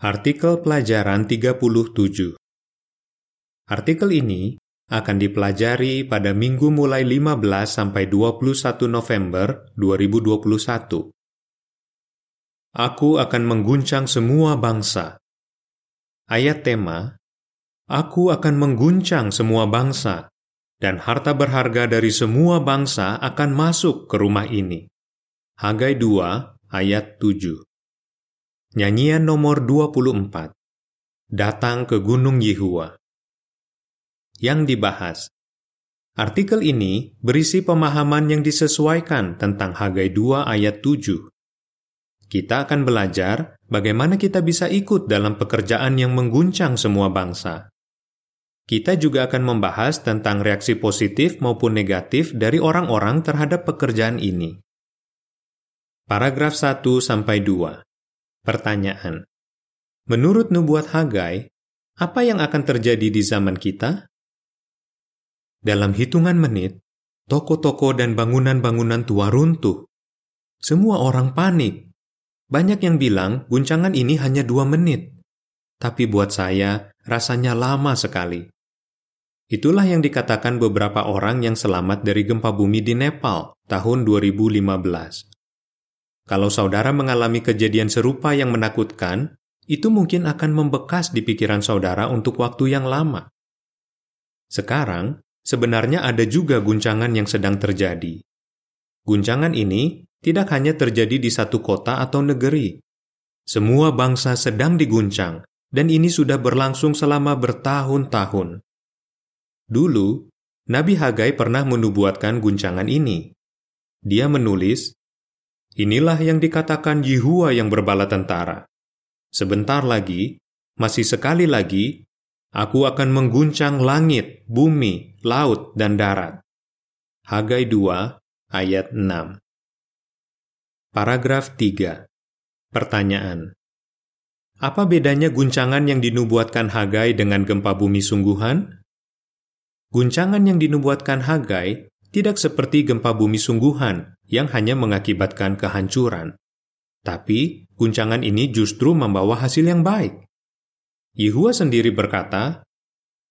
Artikel pelajaran 37 Artikel ini akan dipelajari pada minggu mulai 15 sampai 21 November 2021. Aku akan mengguncang semua bangsa. Ayat tema, Aku akan mengguncang semua bangsa, dan harta berharga dari semua bangsa akan masuk ke rumah ini. Hagai 2 ayat 7 Nyanyian nomor 24 Datang ke Gunung Yehua Yang dibahas Artikel ini berisi pemahaman yang disesuaikan tentang Hagai 2 ayat 7 kita akan belajar bagaimana kita bisa ikut dalam pekerjaan yang mengguncang semua bangsa. Kita juga akan membahas tentang reaksi positif maupun negatif dari orang-orang terhadap pekerjaan ini. Paragraf 1 sampai 2. Pertanyaan. Menurut nubuat Hagai, apa yang akan terjadi di zaman kita? Dalam hitungan menit, toko-toko dan bangunan-bangunan tua runtuh. Semua orang panik banyak yang bilang guncangan ini hanya dua menit, tapi buat saya rasanya lama sekali. Itulah yang dikatakan beberapa orang yang selamat dari gempa bumi di Nepal tahun 2015. Kalau saudara mengalami kejadian serupa yang menakutkan, itu mungkin akan membekas di pikiran saudara untuk waktu yang lama. Sekarang, sebenarnya ada juga guncangan yang sedang terjadi. Guncangan ini tidak hanya terjadi di satu kota atau negeri. Semua bangsa sedang diguncang, dan ini sudah berlangsung selama bertahun-tahun. Dulu, Nabi Hagai pernah menubuatkan guncangan ini. Dia menulis, Inilah yang dikatakan Yehua yang berbala tentara. Sebentar lagi, masih sekali lagi, aku akan mengguncang langit, bumi, laut, dan darat. Hagai 2 ayat 6 Paragraf 3. Pertanyaan. Apa bedanya guncangan yang dinubuatkan Hagai dengan gempa bumi sungguhan? Guncangan yang dinubuatkan Hagai tidak seperti gempa bumi sungguhan yang hanya mengakibatkan kehancuran. Tapi, guncangan ini justru membawa hasil yang baik. Yehua sendiri berkata,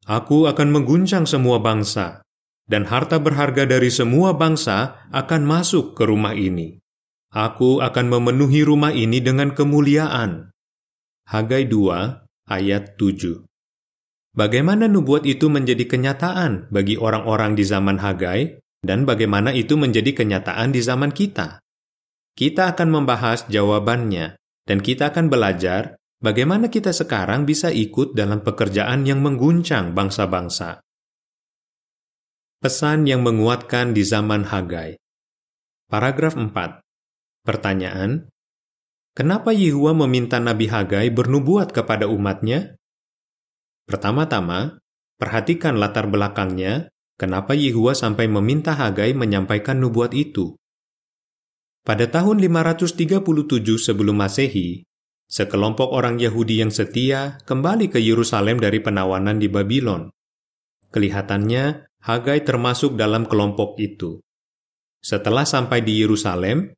Aku akan mengguncang semua bangsa, dan harta berharga dari semua bangsa akan masuk ke rumah ini. Aku akan memenuhi rumah ini dengan kemuliaan. Hagai 2 ayat 7 Bagaimana nubuat itu menjadi kenyataan bagi orang-orang di zaman Hagai dan bagaimana itu menjadi kenyataan di zaman kita? Kita akan membahas jawabannya dan kita akan belajar bagaimana kita sekarang bisa ikut dalam pekerjaan yang mengguncang bangsa-bangsa. Pesan yang menguatkan di zaman Hagai. Paragraf 4. Pertanyaan, kenapa Yehua meminta Nabi Hagai bernubuat kepada umatnya? Pertama-tama, perhatikan latar belakangnya, kenapa Yehua sampai meminta Hagai menyampaikan nubuat itu. Pada tahun 537 sebelum Masehi, sekelompok orang Yahudi yang setia kembali ke Yerusalem dari penawanan di Babylon. Kelihatannya, Hagai termasuk dalam kelompok itu. Setelah sampai di Yerusalem,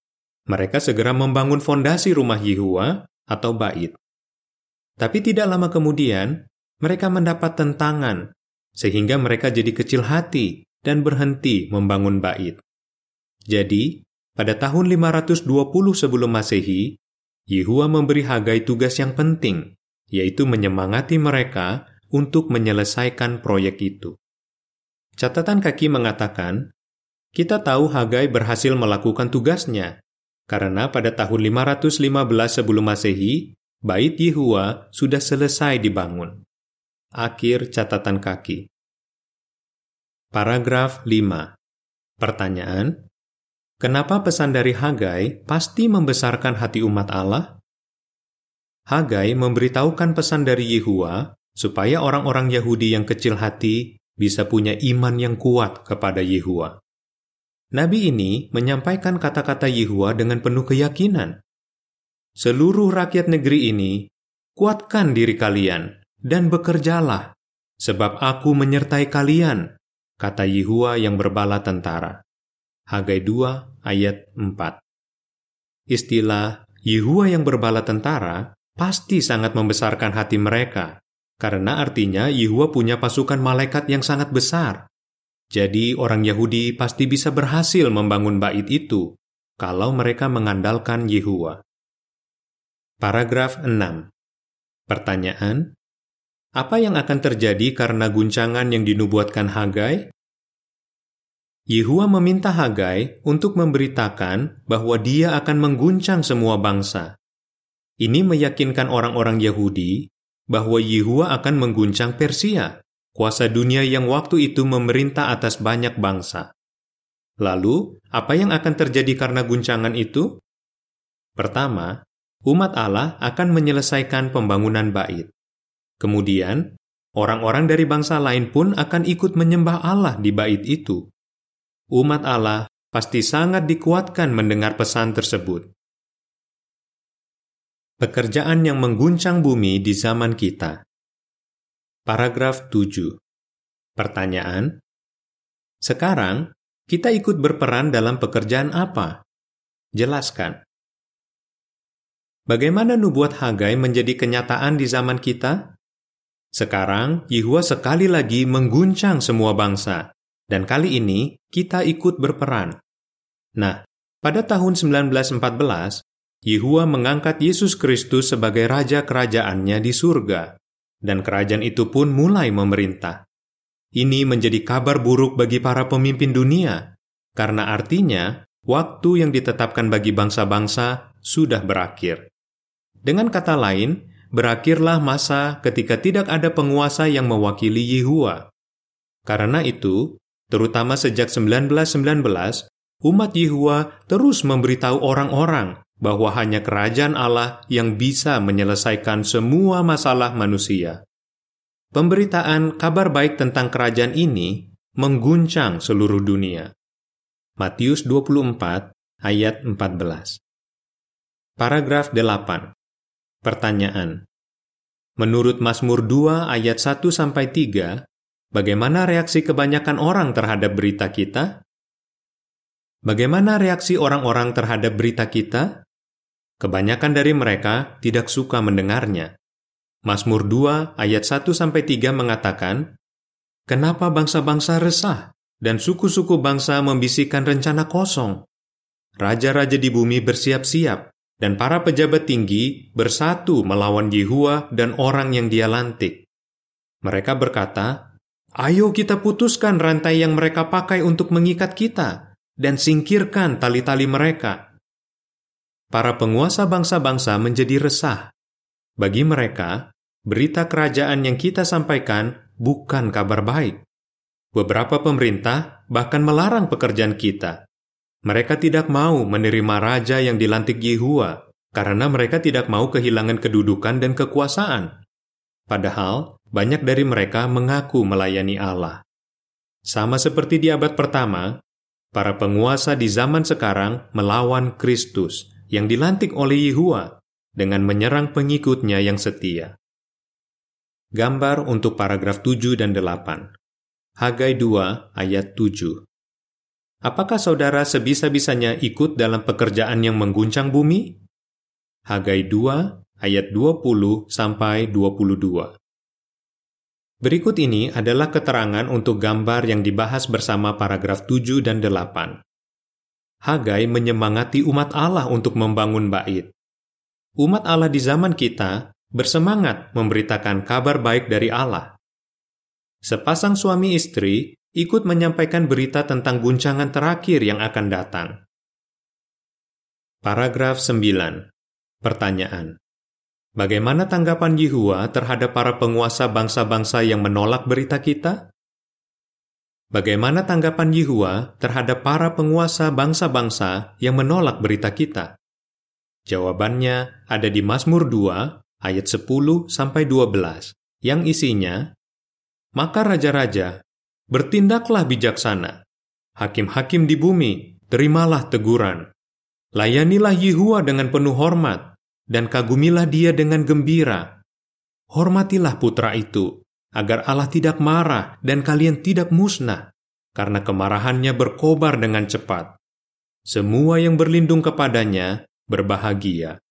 mereka segera membangun fondasi rumah Yehua atau bait. Tapi tidak lama kemudian, mereka mendapat tentangan, sehingga mereka jadi kecil hati dan berhenti membangun bait. Jadi, pada tahun 520 sebelum Masehi, Yehua memberi Hagai tugas yang penting, yaitu menyemangati mereka untuk menyelesaikan proyek itu. Catatan kaki mengatakan, kita tahu Hagai berhasil melakukan tugasnya karena pada tahun 515 sebelum Masehi, Bait Yehua sudah selesai dibangun. Akhir catatan kaki. Paragraf 5. Pertanyaan, Kenapa pesan dari Hagai pasti membesarkan hati umat Allah? Hagai memberitahukan pesan dari Yehua supaya orang-orang Yahudi yang kecil hati bisa punya iman yang kuat kepada Yehua. Nabi ini menyampaikan kata-kata Yehua dengan penuh keyakinan. Seluruh rakyat negeri ini, kuatkan diri kalian dan bekerjalah, sebab aku menyertai kalian, kata Yehua yang berbala tentara. Hagai 2 ayat 4 Istilah Yehua yang berbala tentara pasti sangat membesarkan hati mereka, karena artinya Yehua punya pasukan malaikat yang sangat besar. Jadi orang Yahudi pasti bisa berhasil membangun bait itu kalau mereka mengandalkan Yehua. Paragraf 6. Pertanyaan, apa yang akan terjadi karena guncangan yang dinubuatkan Hagai? Yehua meminta Hagai untuk memberitakan bahwa dia akan mengguncang semua bangsa. Ini meyakinkan orang-orang Yahudi bahwa Yehua akan mengguncang Persia, kuasa dunia yang waktu itu memerintah atas banyak bangsa. Lalu, apa yang akan terjadi karena guncangan itu? Pertama, umat Allah akan menyelesaikan pembangunan bait. Kemudian, orang-orang dari bangsa lain pun akan ikut menyembah Allah di bait itu. Umat Allah pasti sangat dikuatkan mendengar pesan tersebut. Pekerjaan yang mengguncang bumi di zaman kita. Paragraf 7. Pertanyaan: Sekarang, kita ikut berperan dalam pekerjaan apa? Jelaskan. Bagaimana nubuat Hagai menjadi kenyataan di zaman kita? Sekarang, Yehua sekali lagi mengguncang semua bangsa, dan kali ini kita ikut berperan. Nah, pada tahun 1914, Yehua mengangkat Yesus Kristus sebagai raja kerajaannya di surga, dan kerajaan itu pun mulai memerintah. Ini menjadi kabar buruk bagi para pemimpin dunia, karena artinya waktu yang ditetapkan bagi bangsa-bangsa sudah berakhir. Dengan kata lain, berakhirlah masa ketika tidak ada penguasa yang mewakili Yehua. Karena itu, terutama sejak 1919, umat Yehua terus memberitahu orang-orang bahwa hanya kerajaan Allah yang bisa menyelesaikan semua masalah manusia. Pemberitaan kabar baik tentang kerajaan ini mengguncang seluruh dunia. Matius 24 ayat 14. Paragraf 8. Pertanyaan. Menurut Mazmur 2 ayat 1 sampai 3, bagaimana reaksi kebanyakan orang terhadap berita kita? Bagaimana reaksi orang-orang terhadap berita kita? Kebanyakan dari mereka tidak suka mendengarnya. Mazmur 2 ayat 1 sampai 3 mengatakan, Kenapa bangsa-bangsa resah dan suku-suku bangsa membisikkan rencana kosong? Raja-raja di bumi bersiap-siap, dan para pejabat tinggi bersatu melawan Yehua dan orang yang dia lantik. Mereka berkata, Ayo kita putuskan rantai yang mereka pakai untuk mengikat kita, dan singkirkan tali-tali mereka. Para penguasa bangsa-bangsa menjadi resah. Bagi mereka, berita kerajaan yang kita sampaikan bukan kabar baik. Beberapa pemerintah bahkan melarang pekerjaan kita, mereka tidak mau menerima raja yang dilantik Yehua karena mereka tidak mau kehilangan kedudukan dan kekuasaan. Padahal, banyak dari mereka mengaku melayani Allah. Sama seperti di abad pertama, para penguasa di zaman sekarang melawan Kristus yang dilantik oleh Yehua dengan menyerang pengikutnya yang setia. Gambar untuk paragraf 7 dan 8. Hagai 2 ayat 7. Apakah saudara sebisa-bisanya ikut dalam pekerjaan yang mengguncang bumi? Hagai 2 ayat 20 sampai 22. Berikut ini adalah keterangan untuk gambar yang dibahas bersama paragraf 7 dan 8. Hagai menyemangati umat Allah untuk membangun bait. Umat Allah di zaman kita bersemangat memberitakan kabar baik dari Allah. Sepasang suami istri ikut menyampaikan berita tentang guncangan terakhir yang akan datang. Paragraf 9. Pertanyaan. Bagaimana tanggapan Yehua terhadap para penguasa bangsa-bangsa yang menolak berita kita? Bagaimana tanggapan Yehua terhadap para penguasa bangsa-bangsa yang menolak berita kita? Jawabannya ada di Mazmur 2 ayat 10 sampai 12 yang isinya Maka raja-raja Bertindaklah bijaksana. Hakim-hakim di bumi, terimalah teguran. Layanilah Yehua dengan penuh hormat, dan kagumilah dia dengan gembira. Hormatilah putra itu, agar Allah tidak marah dan kalian tidak musnah, karena kemarahannya berkobar dengan cepat. Semua yang berlindung kepadanya berbahagia.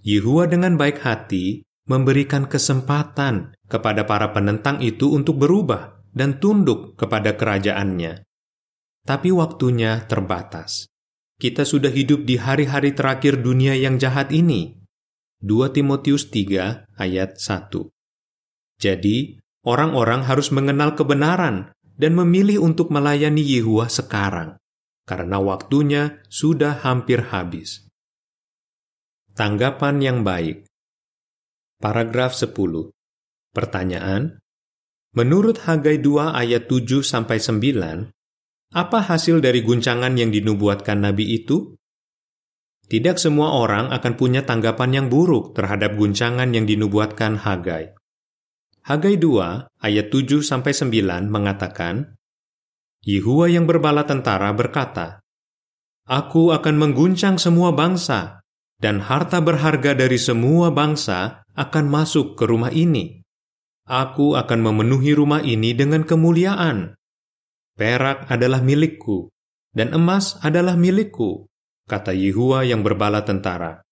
Yehua dengan baik hati memberikan kesempatan kepada para penentang itu untuk berubah dan tunduk kepada kerajaannya. Tapi waktunya terbatas. Kita sudah hidup di hari-hari terakhir dunia yang jahat ini. 2 Timotius 3 ayat 1 Jadi, orang-orang harus mengenal kebenaran dan memilih untuk melayani Yehua sekarang, karena waktunya sudah hampir habis. Tanggapan yang baik Paragraf 10. Pertanyaan: Menurut Hagai 2 ayat 7 sampai 9, apa hasil dari guncangan yang dinubuatkan nabi itu? Tidak semua orang akan punya tanggapan yang buruk terhadap guncangan yang dinubuatkan Hagai. Hagai 2 ayat 7 sampai 9 mengatakan, Yehua yang berbala tentara berkata, Aku akan mengguncang semua bangsa, dan harta berharga dari semua bangsa akan masuk ke rumah ini. Aku akan memenuhi rumah ini dengan kemuliaan. Perak adalah milikku, dan emas adalah milikku, kata Yehua yang berbala tentara.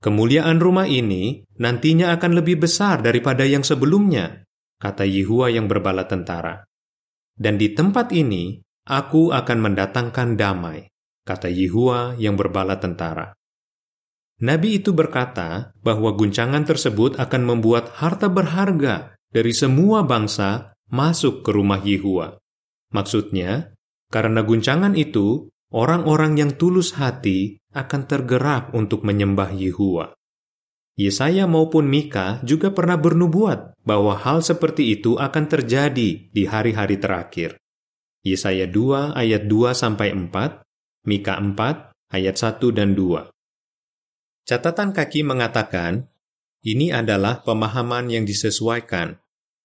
Kemuliaan rumah ini nantinya akan lebih besar daripada yang sebelumnya, kata Yehua yang berbala tentara. Dan di tempat ini, aku akan mendatangkan damai, kata Yehua yang berbala tentara. Nabi itu berkata bahwa guncangan tersebut akan membuat harta berharga dari semua bangsa masuk ke rumah Yehua. Maksudnya, karena guncangan itu, orang-orang yang tulus hati akan tergerak untuk menyembah Yehua. Yesaya maupun Mika juga pernah bernubuat bahwa hal seperti itu akan terjadi di hari-hari terakhir. Yesaya 2 ayat 2 sampai 4, Mika 4 ayat 1 dan 2. Catatan kaki mengatakan, ini adalah pemahaman yang disesuaikan.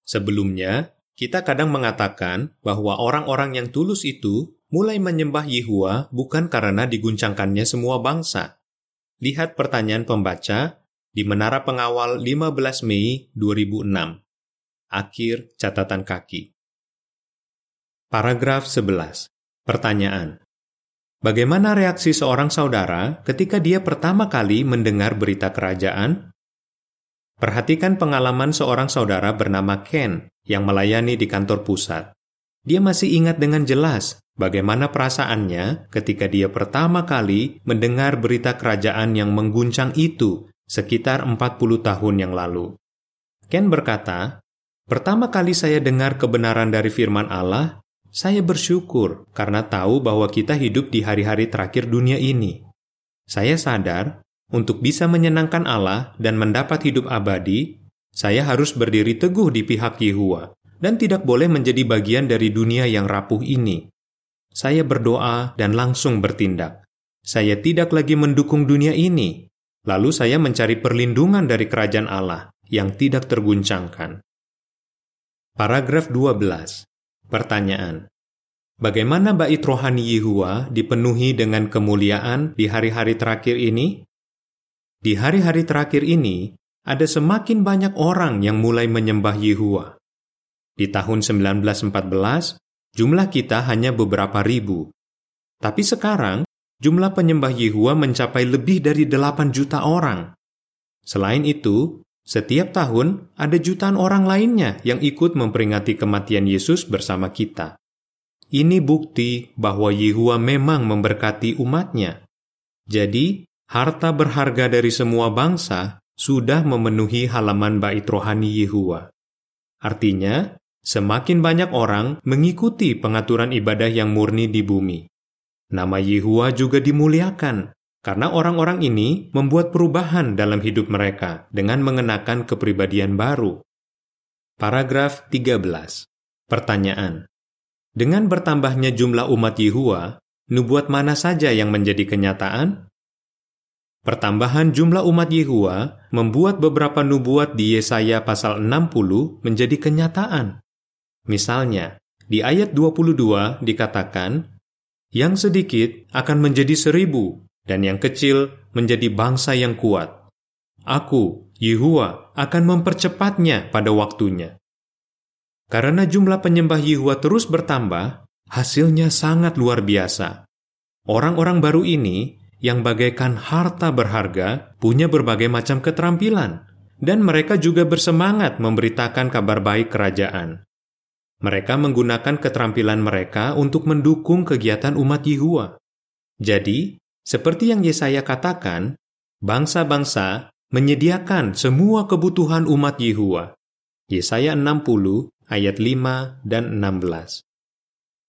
Sebelumnya, kita kadang mengatakan bahwa orang-orang yang tulus itu mulai menyembah Yehua bukan karena diguncangkannya semua bangsa. Lihat pertanyaan pembaca di Menara Pengawal 15 Mei 2006. Akhir catatan kaki. Paragraf 11. Pertanyaan. Bagaimana reaksi seorang saudara ketika dia pertama kali mendengar berita kerajaan? Perhatikan pengalaman seorang saudara bernama Ken yang melayani di kantor pusat. Dia masih ingat dengan jelas bagaimana perasaannya ketika dia pertama kali mendengar berita kerajaan yang mengguncang itu sekitar 40 tahun yang lalu. Ken berkata, Pertama kali saya dengar kebenaran dari firman Allah, saya bersyukur karena tahu bahwa kita hidup di hari-hari terakhir dunia ini. Saya sadar, untuk bisa menyenangkan Allah dan mendapat hidup abadi, saya harus berdiri teguh di pihak Yehua dan tidak boleh menjadi bagian dari dunia yang rapuh ini. Saya berdoa dan langsung bertindak. Saya tidak lagi mendukung dunia ini. Lalu saya mencari perlindungan dari kerajaan Allah yang tidak terguncangkan. Paragraf 12. Pertanyaan. Bagaimana bait rohani Yehua dipenuhi dengan kemuliaan di hari-hari terakhir ini? Di hari-hari terakhir ini, ada semakin banyak orang yang mulai menyembah Yehua. Di tahun 1914, jumlah kita hanya beberapa ribu. Tapi sekarang, jumlah penyembah Yehua mencapai lebih dari 8 juta orang. Selain itu, setiap tahun ada jutaan orang lainnya yang ikut memperingati kematian Yesus bersama kita. Ini bukti bahwa Yehua memang memberkati umatnya. Jadi, harta berharga dari semua bangsa sudah memenuhi halaman bait rohani Yehua. Artinya, semakin banyak orang mengikuti pengaturan ibadah yang murni di bumi. Nama Yehua juga dimuliakan karena orang-orang ini membuat perubahan dalam hidup mereka dengan mengenakan kepribadian baru. Paragraf 13. Pertanyaan. Dengan bertambahnya jumlah umat Yehua, nubuat mana saja yang menjadi kenyataan? Pertambahan jumlah umat Yehua membuat beberapa nubuat di Yesaya pasal 60 menjadi kenyataan. Misalnya, di ayat 22 dikatakan, Yang sedikit akan menjadi seribu, dan yang kecil menjadi bangsa yang kuat. Aku, Yehua, akan mempercepatnya pada waktunya. Karena jumlah penyembah Yehua terus bertambah, hasilnya sangat luar biasa. Orang-orang baru ini yang bagaikan harta berharga punya berbagai macam keterampilan, dan mereka juga bersemangat memberitakan kabar baik kerajaan. Mereka menggunakan keterampilan mereka untuk mendukung kegiatan umat Yehua. Jadi, seperti yang Yesaya katakan, bangsa-bangsa menyediakan semua kebutuhan umat Yehua. Yesaya 60 ayat 5 dan 16.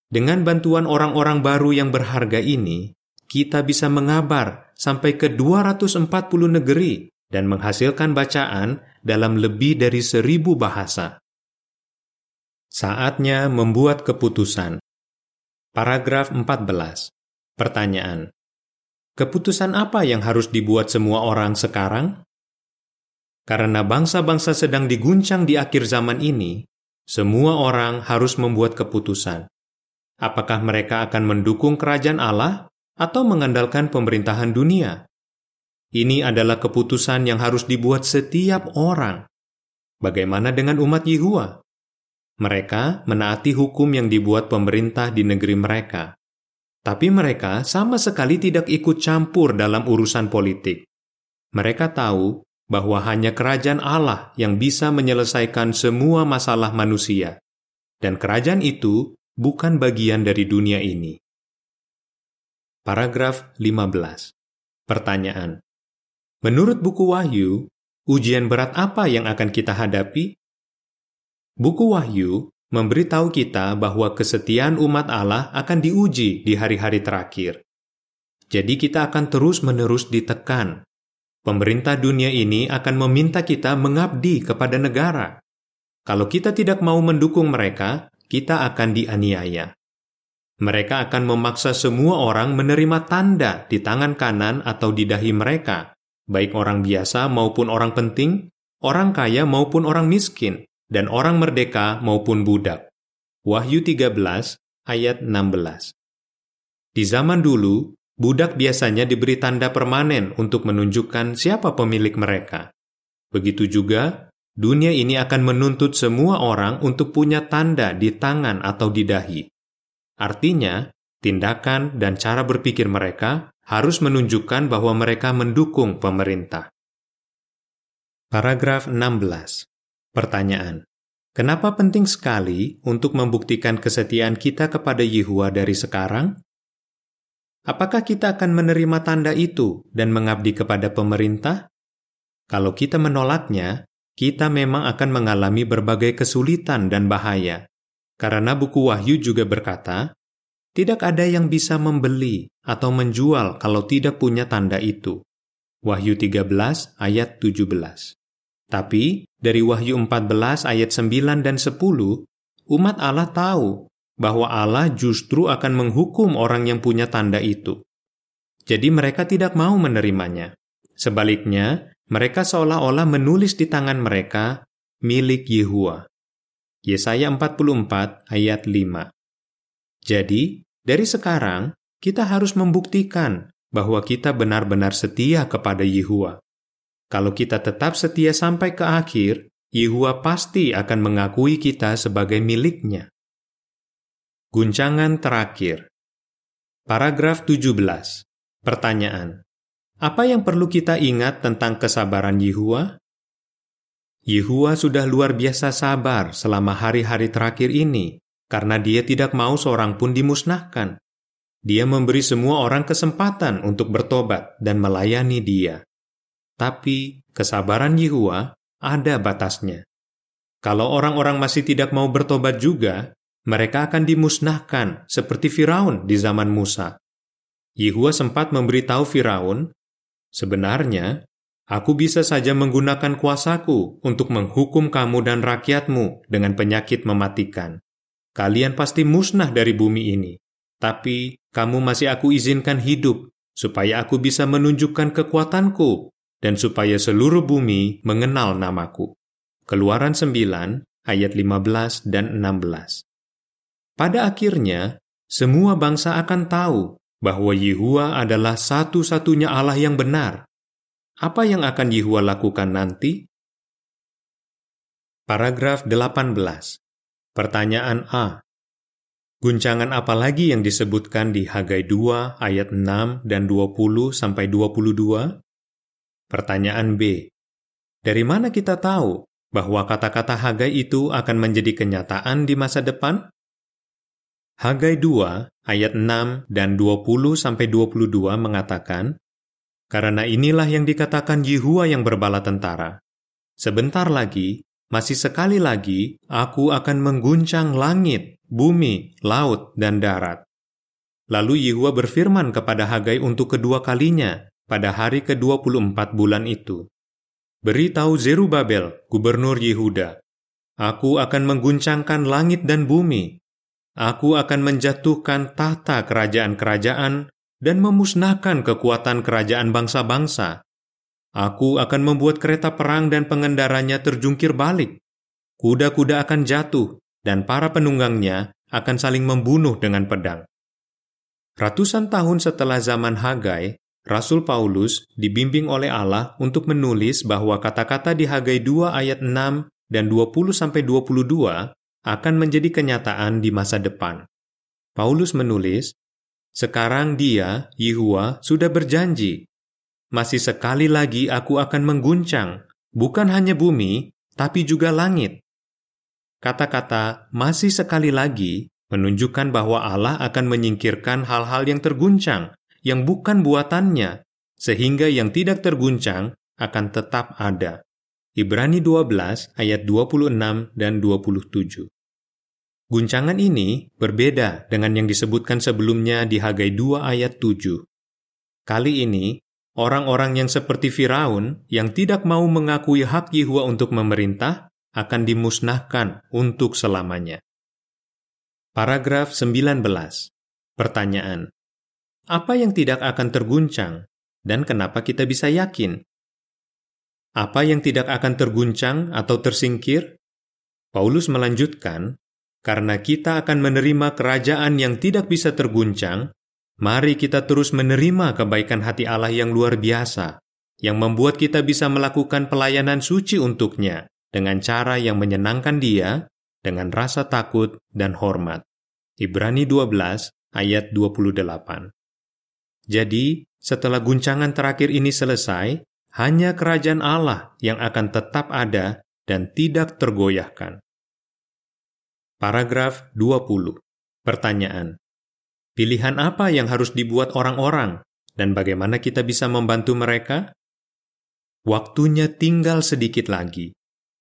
Dengan bantuan orang-orang baru yang berharga ini, kita bisa mengabar sampai ke 240 negeri dan menghasilkan bacaan dalam lebih dari seribu bahasa. Saatnya membuat keputusan. Paragraf 14. Pertanyaan. Keputusan apa yang harus dibuat semua orang sekarang? Karena bangsa-bangsa sedang diguncang di akhir zaman ini, semua orang harus membuat keputusan. Apakah mereka akan mendukung kerajaan Allah atau mengandalkan pemerintahan dunia? Ini adalah keputusan yang harus dibuat setiap orang. Bagaimana dengan umat Yehua? Mereka menaati hukum yang dibuat pemerintah di negeri mereka. Tapi mereka sama sekali tidak ikut campur dalam urusan politik. Mereka tahu bahwa hanya kerajaan Allah yang bisa menyelesaikan semua masalah manusia. Dan kerajaan itu bukan bagian dari dunia ini. Paragraf 15. Pertanyaan. Menurut buku Wahyu, ujian berat apa yang akan kita hadapi? Buku Wahyu memberitahu kita bahwa kesetiaan umat Allah akan diuji di hari-hari terakhir. Jadi kita akan terus-menerus ditekan. Pemerintah dunia ini akan meminta kita mengabdi kepada negara. Kalau kita tidak mau mendukung mereka, kita akan dianiaya. Mereka akan memaksa semua orang menerima tanda di tangan kanan atau di dahi mereka, baik orang biasa maupun orang penting, orang kaya maupun orang miskin, dan orang merdeka maupun budak. Wahyu 13 ayat 16. Di zaman dulu, budak biasanya diberi tanda permanen untuk menunjukkan siapa pemilik mereka. Begitu juga, dunia ini akan menuntut semua orang untuk punya tanda di tangan atau di dahi. Artinya, tindakan dan cara berpikir mereka harus menunjukkan bahwa mereka mendukung pemerintah. Paragraf 16. Pertanyaan. Kenapa penting sekali untuk membuktikan kesetiaan kita kepada Yehua dari sekarang? Apakah kita akan menerima tanda itu dan mengabdi kepada pemerintah? Kalau kita menolaknya, kita memang akan mengalami berbagai kesulitan dan bahaya. Karena buku Wahyu juga berkata, tidak ada yang bisa membeli atau menjual kalau tidak punya tanda itu. Wahyu 13 ayat 17. Tapi dari Wahyu 14 ayat 9 dan 10, umat Allah tahu bahwa Allah justru akan menghukum orang yang punya tanda itu. Jadi mereka tidak mau menerimanya. Sebaliknya, mereka seolah-olah menulis di tangan mereka milik Yehua. Yesaya 44 ayat 5. Jadi, dari sekarang kita harus membuktikan bahwa kita benar-benar setia kepada Yehua. Kalau kita tetap setia sampai ke akhir, Yehua pasti akan mengakui kita sebagai miliknya. Guncangan terakhir. Paragraf 17. Pertanyaan. Apa yang perlu kita ingat tentang kesabaran Yehua? Yehua sudah luar biasa sabar selama hari-hari terakhir ini, karena dia tidak mau seorang pun dimusnahkan. Dia memberi semua orang kesempatan untuk bertobat dan melayani dia. Tapi kesabaran Yehua ada batasnya. Kalau orang-orang masih tidak mau bertobat juga, mereka akan dimusnahkan seperti Firaun di zaman Musa. Yehua sempat memberitahu Firaun, "Sebenarnya, aku bisa saja menggunakan kuasaku untuk menghukum kamu dan rakyatmu dengan penyakit mematikan. Kalian pasti musnah dari bumi ini, tapi kamu masih aku izinkan hidup supaya aku bisa menunjukkan kekuatanku dan supaya seluruh bumi mengenal namaku. Keluaran 9 ayat 15 dan 16. Pada akhirnya, semua bangsa akan tahu bahwa Yehua adalah satu-satunya Allah yang benar. Apa yang akan Yehua lakukan nanti? Paragraf 18. Pertanyaan A. Guncangan apa lagi yang disebutkan di Hagai 2 ayat 6 dan 20 sampai 22? Pertanyaan B. Dari mana kita tahu bahwa kata-kata Hagai itu akan menjadi kenyataan di masa depan? Hagai 2 ayat 6 dan 20 sampai 22 mengatakan, Karena inilah yang dikatakan Yehua yang berbala tentara. Sebentar lagi, masih sekali lagi, aku akan mengguncang langit bumi, laut, dan darat. Lalu Yehua berfirman kepada Hagai untuk kedua kalinya pada hari ke-24 bulan itu. Beritahu Zerubabel, gubernur Yehuda, Aku akan mengguncangkan langit dan bumi. Aku akan menjatuhkan tahta kerajaan-kerajaan dan memusnahkan kekuatan kerajaan bangsa-bangsa. Aku akan membuat kereta perang dan pengendaranya terjungkir balik. Kuda-kuda akan jatuh, dan para penunggangnya akan saling membunuh dengan pedang. Ratusan tahun setelah zaman Hagai, Rasul Paulus dibimbing oleh Allah untuk menulis bahwa kata-kata di Hagai 2 ayat 6 dan 20 sampai 22 akan menjadi kenyataan di masa depan. Paulus menulis, "Sekarang dia, Yehua, sudah berjanji, masih sekali lagi aku akan mengguncang bukan hanya bumi, tapi juga langit. Kata-kata "masih sekali lagi" menunjukkan bahwa Allah akan menyingkirkan hal-hal yang terguncang, yang bukan buatannya, sehingga yang tidak terguncang akan tetap ada. Ibrani 12 ayat 26 dan 27. Guncangan ini berbeda dengan yang disebutkan sebelumnya di Hagai 2 ayat 7. Kali ini, orang-orang yang seperti Firaun yang tidak mau mengakui hak Yehua untuk memerintah akan dimusnahkan untuk selamanya. Paragraf 19. Pertanyaan. Apa yang tidak akan terguncang dan kenapa kita bisa yakin? Apa yang tidak akan terguncang atau tersingkir? Paulus melanjutkan, karena kita akan menerima kerajaan yang tidak bisa terguncang, mari kita terus menerima kebaikan hati Allah yang luar biasa, yang membuat kita bisa melakukan pelayanan suci untuknya, dengan cara yang menyenangkan dia dengan rasa takut dan hormat. Ibrani 12 ayat 28. Jadi, setelah guncangan terakhir ini selesai, hanya kerajaan Allah yang akan tetap ada dan tidak tergoyahkan. Paragraf 20. Pertanyaan. Pilihan apa yang harus dibuat orang-orang dan bagaimana kita bisa membantu mereka? Waktunya tinggal sedikit lagi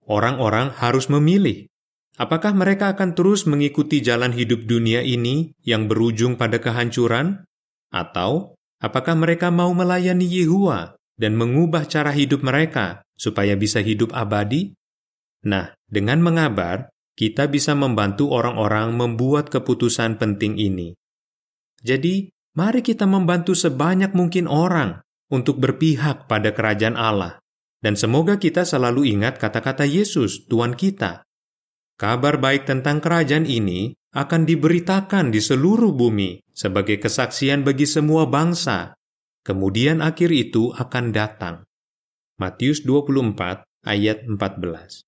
orang-orang harus memilih. Apakah mereka akan terus mengikuti jalan hidup dunia ini yang berujung pada kehancuran? Atau apakah mereka mau melayani Yehua dan mengubah cara hidup mereka supaya bisa hidup abadi? Nah, dengan mengabar, kita bisa membantu orang-orang membuat keputusan penting ini. Jadi, mari kita membantu sebanyak mungkin orang untuk berpihak pada kerajaan Allah dan semoga kita selalu ingat kata-kata Yesus, Tuhan kita. Kabar baik tentang kerajaan ini akan diberitakan di seluruh bumi sebagai kesaksian bagi semua bangsa. Kemudian akhir itu akan datang. Matius 24 ayat 14.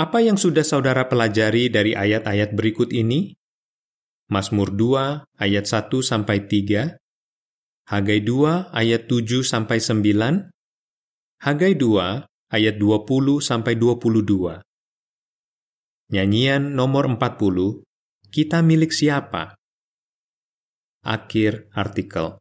Apa yang sudah saudara pelajari dari ayat-ayat berikut ini? Mazmur 2 ayat 1 sampai 3, Hagai 2 ayat 7 sampai 9, Hagai 2 ayat 20 sampai 22. Nyanyian nomor 40, kita milik siapa? Akhir artikel.